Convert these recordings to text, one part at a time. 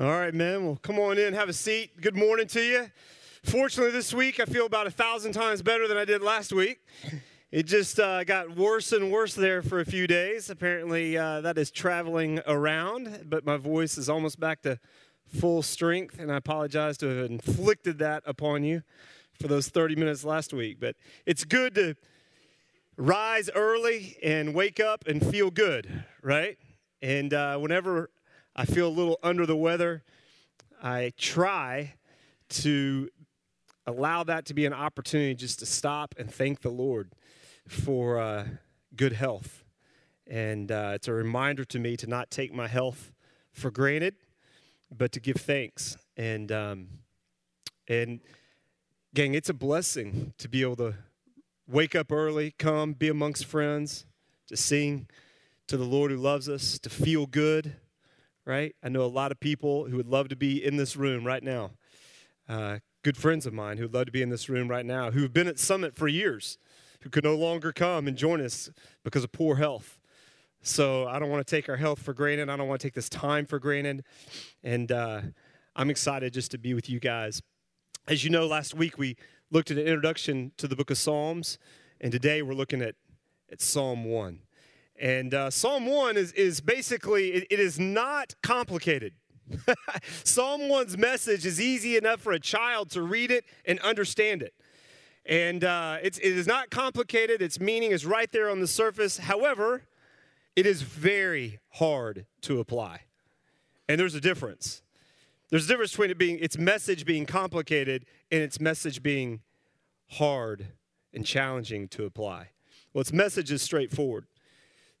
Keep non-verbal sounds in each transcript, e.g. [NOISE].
All right, man. Well, come on in, have a seat. Good morning to you. Fortunately, this week I feel about a thousand times better than I did last week. It just uh, got worse and worse there for a few days. Apparently, uh, that is traveling around, but my voice is almost back to full strength, and I apologize to have inflicted that upon you for those 30 minutes last week. But it's good to rise early and wake up and feel good, right? And uh, whenever I feel a little under the weather. I try to allow that to be an opportunity just to stop and thank the Lord for uh, good health. And uh, it's a reminder to me to not take my health for granted, but to give thanks. And um, and gang, it's a blessing to be able to wake up early, come, be amongst friends, to sing to the Lord who loves us, to feel good right? I know a lot of people who would love to be in this room right now. Uh, good friends of mine who would love to be in this room right now, who have been at Summit for years, who could no longer come and join us because of poor health. So I don't want to take our health for granted. I don't want to take this time for granted. And uh, I'm excited just to be with you guys. As you know, last week we looked at an introduction to the book of Psalms, and today we're looking at, at Psalm 1. And uh, Psalm 1 is, is basically, it, it is not complicated. [LAUGHS] Psalm 1's message is easy enough for a child to read it and understand it. And uh, it's, it is not complicated, its meaning is right there on the surface. However, it is very hard to apply. And there's a difference. There's a difference between it being its message being complicated and its message being hard and challenging to apply. Well, its message is straightforward.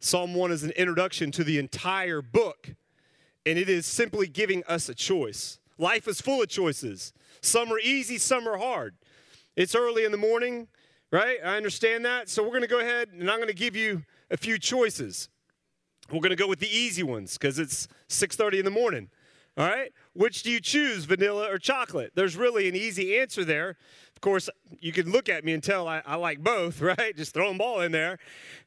Psalm 1 is an introduction to the entire book, and it is simply giving us a choice. Life is full of choices. Some are easy, some are hard. It's early in the morning, right? I understand that. So we're going to go ahead and I'm going to give you a few choices. We're going to go with the easy ones because it's 6:30 in the morning. All right? Which do you choose, vanilla or chocolate? There's really an easy answer there. Of course, you can look at me and tell I, I like both, [LAUGHS] right? Just throw them all in there.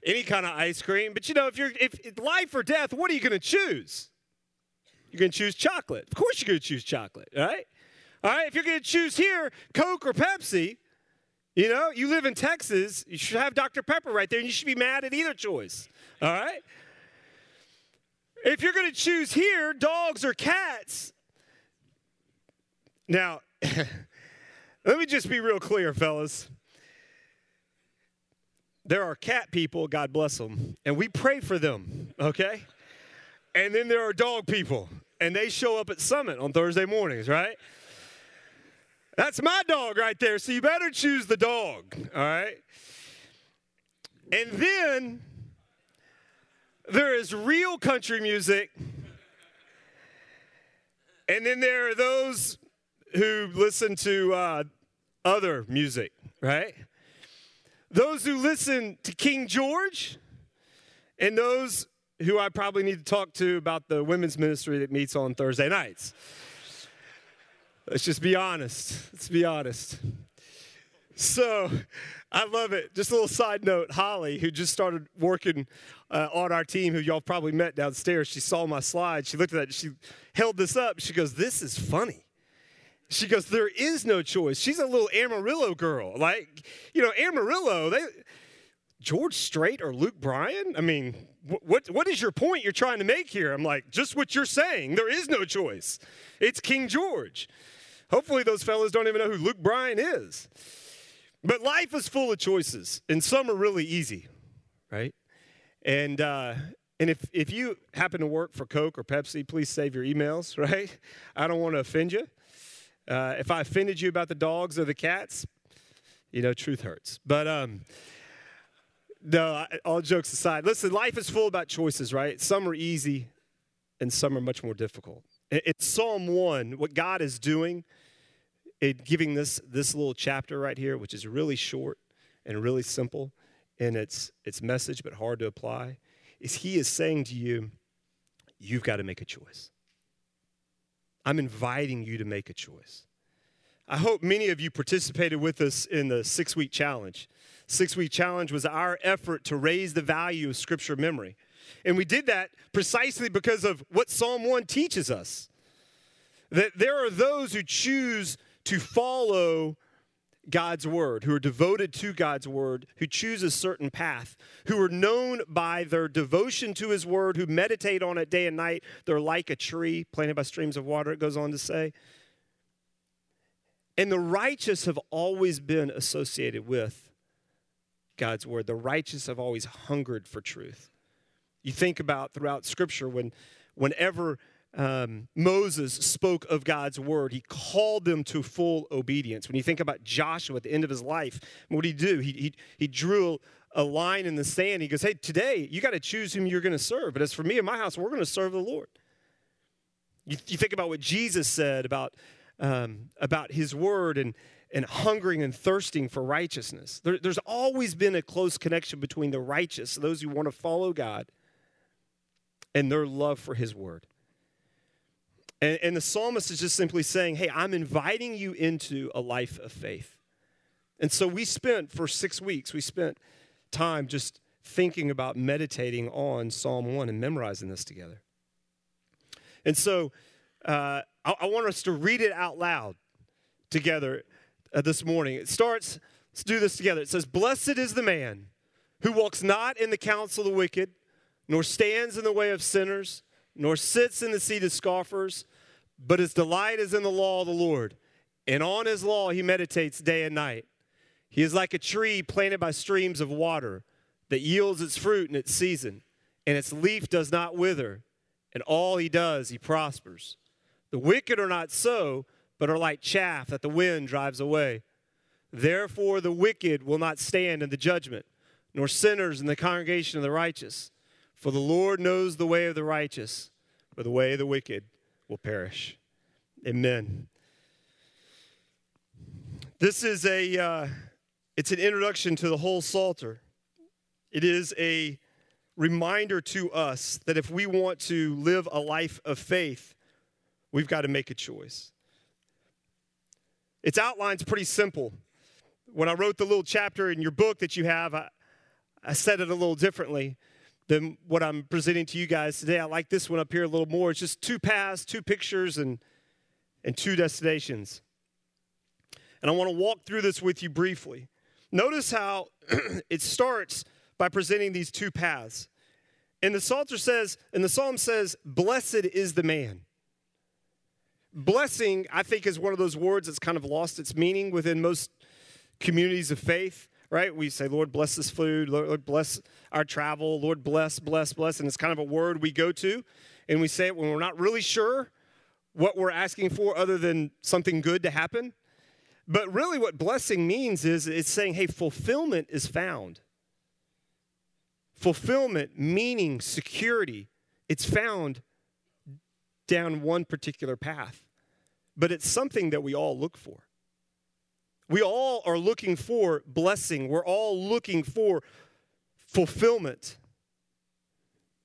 Any kind of ice cream. But you know, if you're if, if life or death, what are you going to choose? You're going to choose chocolate. Of course, you're going to choose chocolate, right? All right. If you're going to choose here, Coke or Pepsi, you know, you live in Texas, you should have Dr. Pepper right there, and you should be mad at either choice. All right. If you're going to choose here, dogs or cats, now. [LAUGHS] Let me just be real clear, fellas. There are cat people, God bless them, and we pray for them, okay? And then there are dog people, and they show up at Summit on Thursday mornings, right? That's my dog right there, so you better choose the dog, all right? And then there is real country music, and then there are those who listen to uh, other music, right? Those who listen to King George, and those who I probably need to talk to about the women's ministry that meets on Thursday nights. Let's just be honest. Let's be honest. So, I love it. Just a little side note Holly, who just started working uh, on our team, who y'all probably met downstairs, she saw my slide. She looked at that. She held this up. She goes, This is funny. She goes, There is no choice. She's a little Amarillo girl. Like, you know, Amarillo, they George Strait or Luke Bryan? I mean, what, what is your point you're trying to make here? I'm like, just what you're saying. There is no choice. It's King George. Hopefully, those fellas don't even know who Luke Bryan is. But life is full of choices, and some are really easy, right? And, uh, and if, if you happen to work for Coke or Pepsi, please save your emails, [LAUGHS] right? I don't want to offend you. Uh, if I offended you about the dogs or the cats, you know, truth hurts. But um, no, all jokes aside, listen, life is full about choices, right? Some are easy and some are much more difficult. It's Psalm 1, what God is doing in giving this, this little chapter right here, which is really short and really simple in its, its message, but hard to apply, is He is saying to you, you've got to make a choice. I'm inviting you to make a choice. I hope many of you participated with us in the six week challenge. Six week challenge was our effort to raise the value of scripture memory. And we did that precisely because of what Psalm 1 teaches us That there are those who choose to follow God's word, who are devoted to God's word, who choose a certain path, who are known by their devotion to his word, who meditate on it day and night. They're like a tree planted by streams of water, it goes on to say. And the righteous have always been associated with God's word. The righteous have always hungered for truth. You think about throughout Scripture when, whenever um, Moses spoke of God's word, he called them to full obedience. When you think about Joshua at the end of his life, what did he do? He, he, he drew a line in the sand. He goes, Hey, today you got to choose whom you're going to serve. But as for me and my house, we're going to serve the Lord. You, you think about what Jesus said about, um, about his word and, and hungering and thirsting for righteousness. There, there's always been a close connection between the righteous, those who want to follow God, and their love for his word. And, and the psalmist is just simply saying, Hey, I'm inviting you into a life of faith. And so we spent, for six weeks, we spent time just thinking about meditating on Psalm 1 and memorizing this together. And so uh, I, I, want us to read it out loud together uh, this morning. It starts, let's do this together. It says, Blessed is the man who walks not in the counsel of the wicked, nor stands in the way of sinners, nor sits in the seat of scoffers, but his delight is in the law of the Lord. And on his law he meditates day and night. He is like a tree planted by streams of water that yields its fruit in its season, and its leaf does not wither, and all he does he prospers. The wicked are not so, but are like chaff that the wind drives away. Therefore, the wicked will not stand in the judgment, nor sinners in the congregation of the righteous. For the Lord knows the way of the righteous, but the way of the wicked will perish. Amen. This is a uh, it's an introduction to the whole Psalter. It is a reminder to us that if we want to live a life of faith, we've got to make a choice. Its outline's pretty simple. When I wrote the little chapter in your book that you have, I, I said it a little differently than what I'm presenting to you guys today. I like this one up here a little more. It's just two paths, two pictures, and, and two destinations. And I want to walk through this with you briefly. Notice how [CLEARS THROAT] it starts by presenting these two paths. And the Psalter says, and the Psalm says, Blessed is the man. Blessing, I think, is one of those words that's kind of lost its meaning within most communities of faith right? We say, Lord, bless this food, Lord, bless our travel, Lord, bless, bless, bless. And it's kind of a word we go to, and we say it when we're not really sure what we're asking for other than something good to happen. But really, what blessing means is it's saying, hey, fulfillment is found. Fulfillment, meaning, security, it's found down one particular path. But it's something that we all look for. We all are looking for blessing, we're all looking for fulfillment.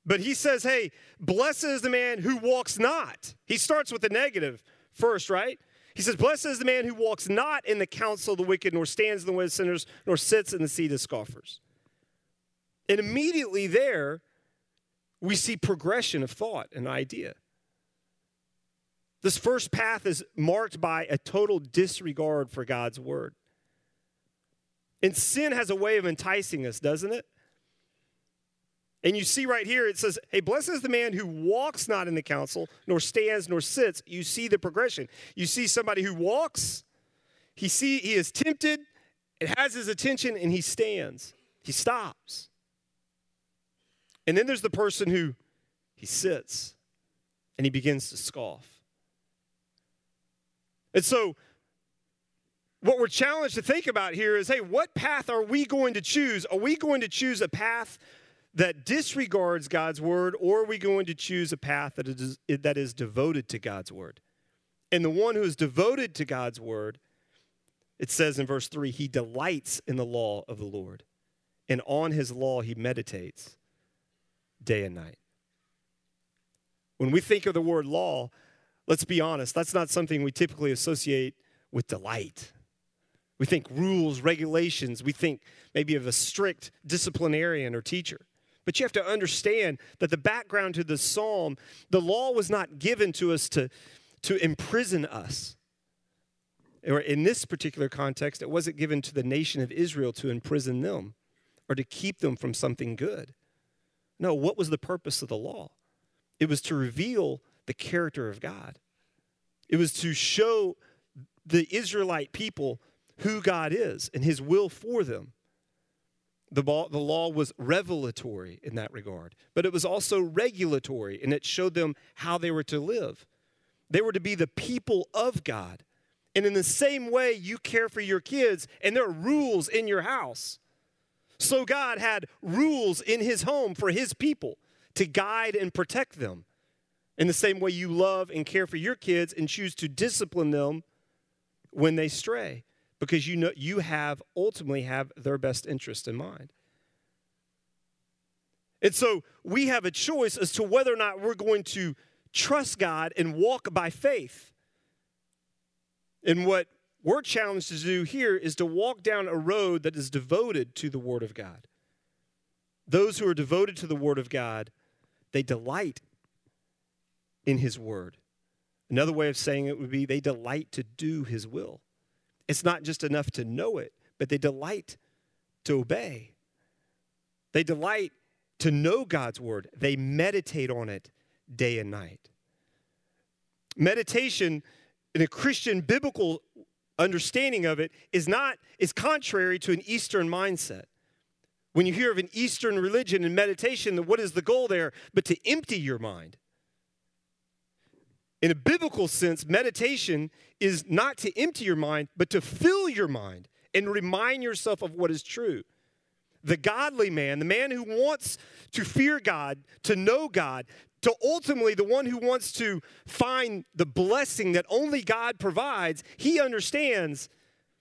But he says, hey, blessed is the man who walks not. He starts with the negative first, right? He says, Blessed is the man who walks not in the counsel of the wicked, nor stands in the way of sinners, nor sits in the seat of scoffers. And immediately there, we see progression of thought and idea. This first path is marked by a total disregard for God's word. And sin has a way of enticing us, doesn't it? And you see right here, it says, Hey, blessed is the man who walks not in the counsel, nor stands, nor sits. You see the progression. You see somebody who walks, he see he is tempted, it has his attention, and he stands. He stops. And then there's the person who he sits and he begins to scoff. And so, what we're challenged to think about here is hey, what path are we going to choose? Are we going to choose a path that disregards God's word, or are we going to choose a path that is, that is devoted to God's word? And the one who is devoted to God's word, it says in verse 3 he delights in the law of the Lord, and on his law he meditates day and night. When we think of the word law, let's be honest, that's not something we typically associate with delight. We think rules, regulations, we think maybe of a strict disciplinarian or teacher. But you have to understand that the background to the psalm, the law was not given to us to, to imprison us. Or in this particular context, it wasn't given to the nation of Israel to imprison them or to keep them from something good. No, what was the purpose of the law? It was to reveal the character of God. It was to show the Israelite people who God is and his will for them. The, law, the law was revelatory in that regard, but it was also regulatory, and it showed them how they were to live. They were to be the people of God. And in the same way, you care for your kids, and there are rules in your house. So God had rules in his home for his people to guide and protect them. In the same way, you love and care for your kids and choose to discipline them when they stray because you know you have ultimately have their best interest in mind. And so we have a choice as to whether or not we're going to trust God and walk by faith. And what we're challenged to do here is to walk down a road that is devoted to the Word of God. Those who are devoted to the Word of God, they delight in His Word. Another way of saying it would be they delight to do His will. It's not just enough to know it, but they delight to obey. They delight to know God's word, they meditate on it day and night. Meditation in a Christian biblical understanding of it is not is contrary to an eastern mindset. When you hear of an eastern religion and meditation, what is the goal there but to empty your mind? In a biblical sense, meditation is not to empty your mind, but to fill your mind and remind yourself of what is true. The godly man, the man who wants to fear God, to know God, to ultimately the one who wants to find the blessing that only God provides, he understands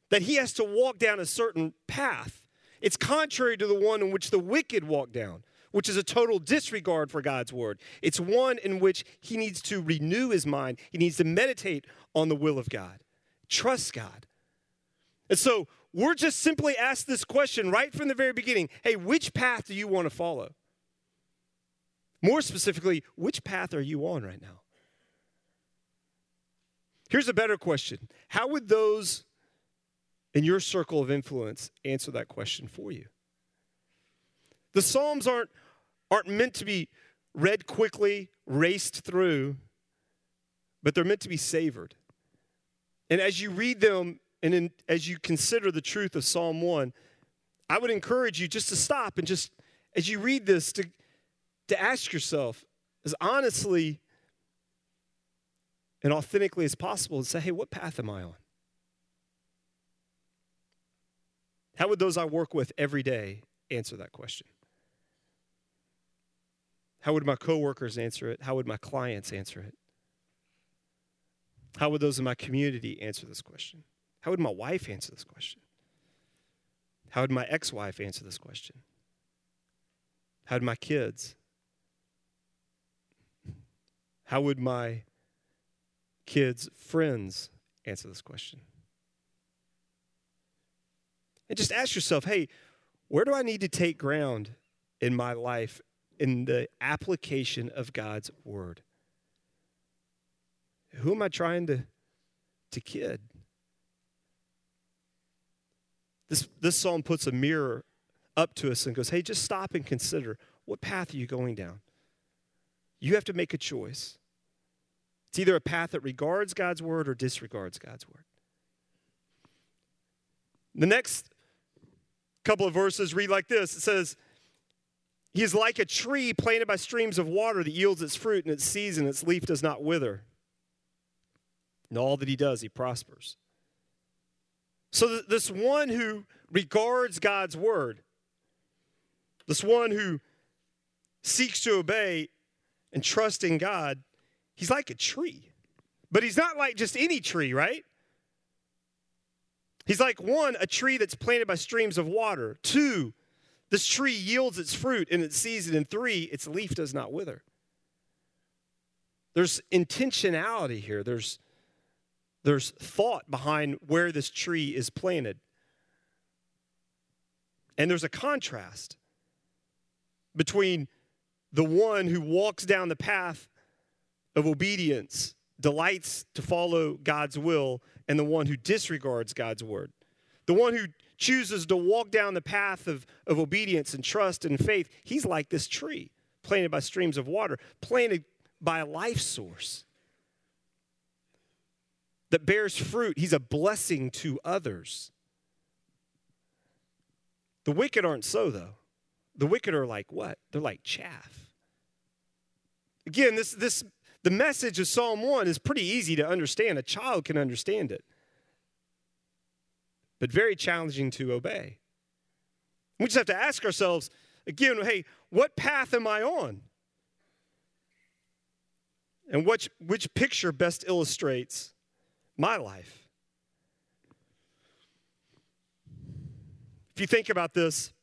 that he has to walk down a certain path. It's contrary to the one in which the wicked walk down which is a total disregard for God's word. It's one in which he needs to renew his mind, he needs to meditate on the will of God, trust God. And so we're just simply asked this question right from the very beginning hey, which path do you want to follow? More specifically, which path are you on right now? Here's a better question How would those in your circle of influence answer that question for you? The Psalms aren't, aren't meant to be read quickly, raced through, but they're meant to be savored. And as you read them and in, as you consider the truth of Psalm 1, I would encourage you just to stop and just, as you read this, to, to ask yourself as honestly and authentically as possible and say, hey, what path am I on? How would those I work with every day answer that question? How would my coworkers answer it? How would my clients answer it? How would those in my community answer this question? How would my wife answer this question? How would my ex wife answer this question? How would my kids? How would my kids' friends answer this question? And just ask yourself hey, where do I need to take ground in my life in the application of God's word. Who am I trying to, to kid? This, this psalm puts a mirror up to us and goes, hey, just stop and consider what path are you going down? You have to make a choice. It's either a path that regards God's word or disregards God's word. The next couple of verses read like this it says, he is like a tree planted by streams of water that yields its fruit in its season, its leaf does not wither. In all that he does, he prospers. So, this one who regards God's word, this one who seeks to obey and trust in God, he's like a tree. But he's not like just any tree, right? He's like one, a tree that's planted by streams of water. Two, this tree yields its fruit in its season, and three, its leaf does not wither. There's intentionality here. There's, there's thought behind where this tree is planted. And there's a contrast between the one who walks down the path of obedience delights to follow God's will and the one who disregards God's word. The one who chooses to walk down the path of, of obedience and trust and faith, he's like this tree planted by streams of water, planted by a life source that bears fruit. He's a blessing to others. The wicked aren't so, though. The wicked are like what? They're like chaff. Again, this, this, the message of Psalm 1 is pretty easy to understand. A child can understand it, but very challenging to obey. We just have to ask ourselves again hey, what path am I on? And which, which picture best illustrates my life? If you think about this,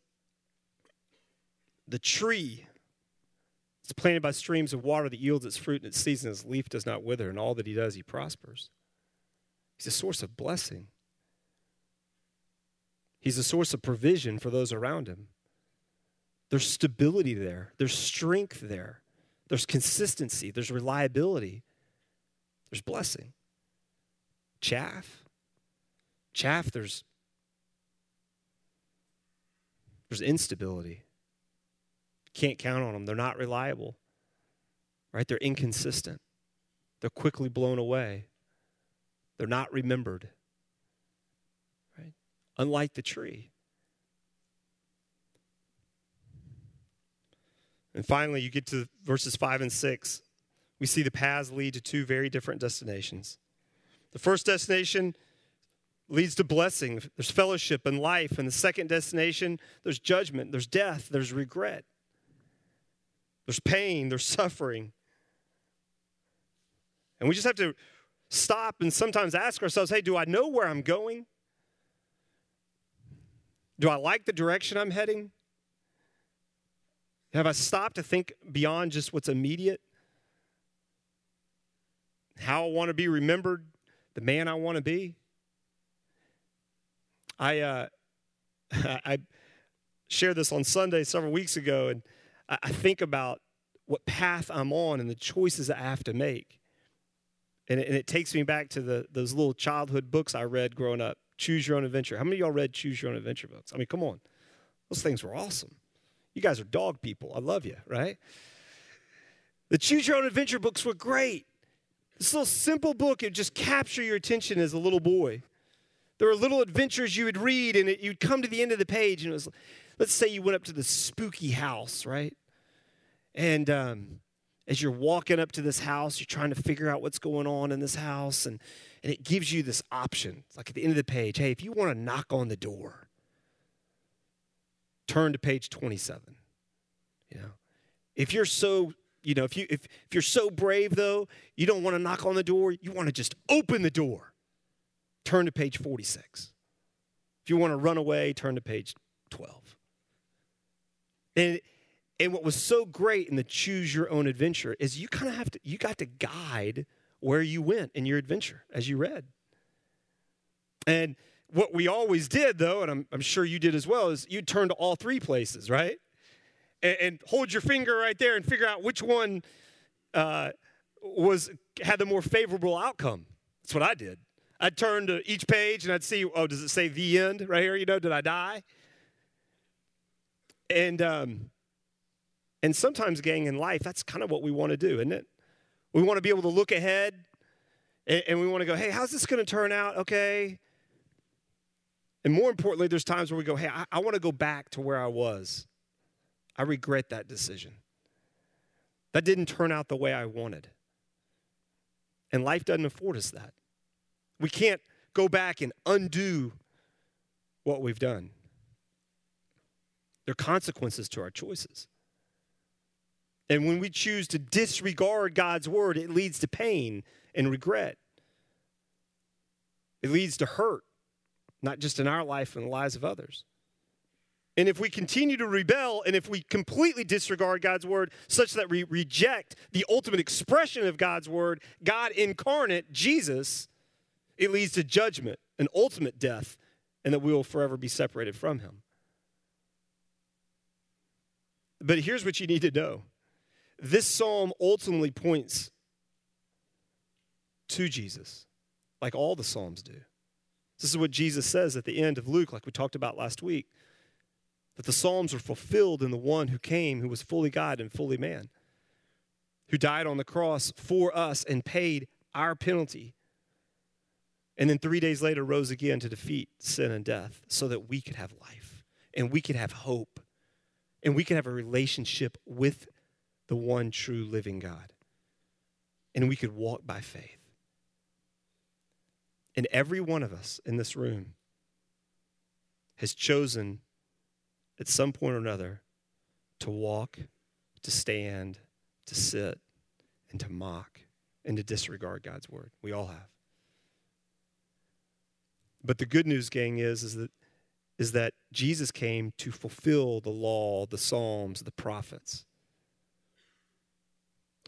the tree is planted by streams of water that yields its fruit in its season. Its leaf does not wither, and all that he does, he prospers. He's a source of blessing. He's a source of provision for those around him. There's stability there, there's strength there, there's consistency, there's reliability, there's blessing. Chaff, chaff, there's there's instability. Can't count on them. They're not reliable. Right? They're inconsistent. They're quickly blown away. They're not remembered. Unlike the tree. And finally, you get to verses 5 and 6. We see the paths lead to two very different destinations. The first destination leads to blessing, there's fellowship and life. And the second destination, there's judgment, there's death, there's regret, there's pain, there's suffering. And we just have to stop and sometimes ask ourselves hey, do I know where I'm going? Do I like the direction I'm heading? Have I stopped to think beyond just what's immediate? How I want to be remembered, the man I want to be? I uh, [LAUGHS] I shared this on Sunday several weeks ago, and I think about what path I'm on and the choices I have to make. And it, and it takes me back to the, those little childhood books I read growing up. Choose Your Own Adventure. How many of y'all read Choose Your Own Adventure books? I mean, come on. Those things were awesome. You guys are dog people. I love you, right? The Choose Your Own Adventure books were great. This little simple book, it just capture your attention as a little boy. There were little adventures you would read, and it, you'd come to the end of the page, and it was, let's say you went up to the spooky house, right? And um, as you're walking up to this house, you're trying to figure out what's going on in this house, and, and it gives you this option. It's like at the end of the page, hey, if you want to knock on the door, turn to page 27. You know, if you're so, you know, if you if, if you're so brave though, you don't want to knock on the door, you want to just open the door. Turn to page 46. If you want to run away, turn to page 12. And and what was so great in the choose your own adventure is you kind of have to you got to guide where you went in your adventure as you read. And what we always did, though, and I'm, I'm sure you did as well, is you'd turn to all three places, right? And, and hold your finger right there and figure out which one uh, was had the more favorable outcome. That's what I did. I'd turn to each page and I'd see, oh, does it say the end right here? You know, did I die? And um, and sometimes, gang, in life, that's kind of what we want to do, isn't it? We want to be able to look ahead and, and we want to go, hey, how's this going to turn out? Okay, and more importantly, there's times where we go, hey, I, I want to go back to where I was. I regret that decision. That didn't turn out the way I wanted. And life doesn't afford us that. We can't go back and undo what we've done. There are consequences to our choices. And when we choose to disregard God's word, it leads to pain and regret. It leads to hurt not just in our life and the lives of others. And if we continue to rebel and if we completely disregard God's word such that we reject the ultimate expression of God's word, God incarnate, Jesus, it leads to judgment and ultimate death, and that we will forever be separated from him. But here's what you need to know this psalm ultimately points to Jesus, like all the Psalms do. This is what Jesus says at the end of Luke, like we talked about last week, that the Psalms were fulfilled in the one who came, who was fully God and fully man, who died on the cross for us and paid our penalty. And then three days later rose again to defeat sin and death so that we could have life and we could have hope and we could have a relationship with the one true living God. And we could walk by faith. And every one of us in this room has chosen at some point or another to walk, to stand, to sit, and to mock and to disregard God's word. We all have. But the good news, gang, is, is that is that Jesus came to fulfill the law, the Psalms, the prophets.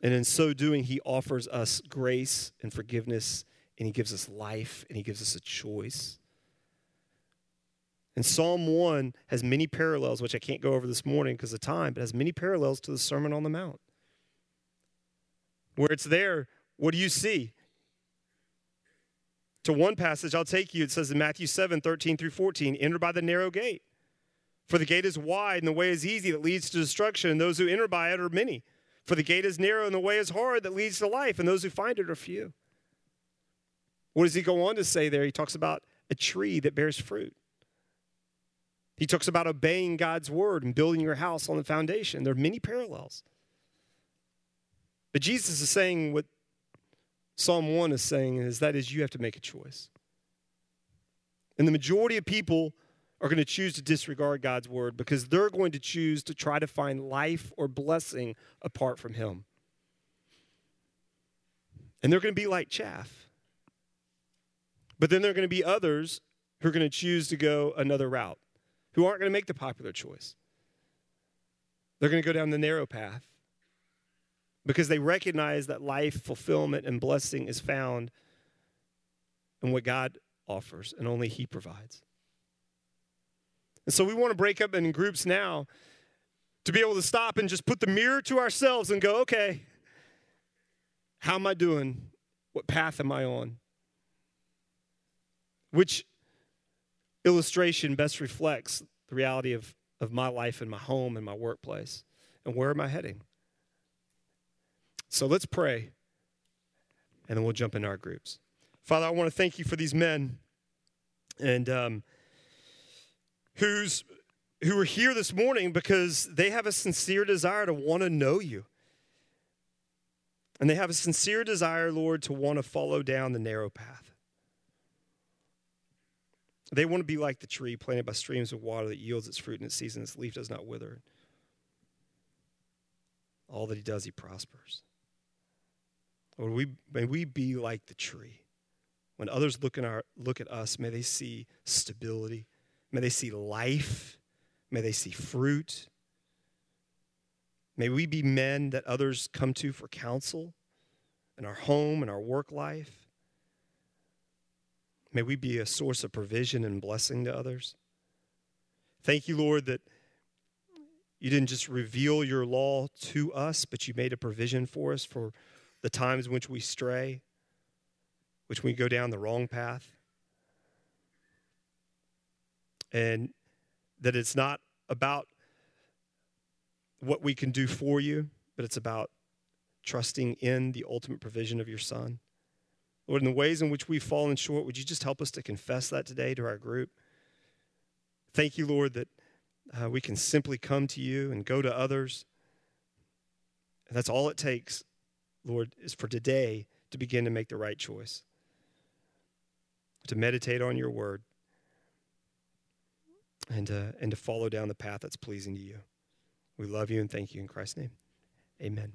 And in so doing, he offers us grace and forgiveness, and he gives us life, and he gives us a choice. And Psalm 1 has many parallels, which I can't go over this morning because of time, but has many parallels to the Sermon on the Mount. Where it's there, what do you see? To one passage I'll take you, it says in Matthew 7 13 through 14, enter by the narrow gate. For the gate is wide and the way is easy that leads to destruction, and those who enter by it are many. For the gate is narrow and the way is hard that leads to life, and those who find it are few. What does he go on to say there? He talks about a tree that bears fruit. He talks about obeying God's word and building your house on the foundation. There are many parallels. But Jesus is saying what Psalm 1 is saying is that is you have to make a choice. And the majority of people are going to choose to disregard God's word because they're going to choose to try to find life or blessing apart from Him. And they're going to be like chaff. But then there are going to be others who are going to choose to go another route, who aren't going to make the popular choice. They're going to go down the narrow path because they recognize that life, fulfillment, and blessing is found in what God offers and only He provides. And so we want to break up in groups now to be able to stop and just put the mirror to ourselves and go, okay, how am I doing? What path am I on? Which illustration best reflects the reality of, of my life and my home and my workplace? And where am I heading? So let's pray, and then we'll jump into our groups. Father, I want to thank you for these men and um, who's who are here this morning because they have a sincere desire to want to know you. And they have a sincere desire, Lord, to want to follow down the narrow path. They want to be like the tree planted by streams of water that yields its fruit in its season, its leaf does not wither. All that he does, he prospers. Lord, we, may we be like the tree. When others look, in our, look at us, may they see stability. May they see life. May they see fruit. May we be men that others come to for counsel in our home and our work life. May we be a source of provision and blessing to others. Thank you, Lord, that you didn't just reveal your law to us, but you made a provision for us for the times in which we stray, which we go down the wrong path. And that it's not about what we can do for you, but it's about trusting in the ultimate provision of your Son. Lord, in the ways in which we've fallen short, would you just help us to confess that today to our group? Thank you, Lord, that uh, we can simply come to you and go to others. And that's all it takes Lord, is for today to begin to make the right choice, to meditate on your word, and, uh, and to follow down the path that's pleasing to you. We love you and thank you in Christ's name. Amen.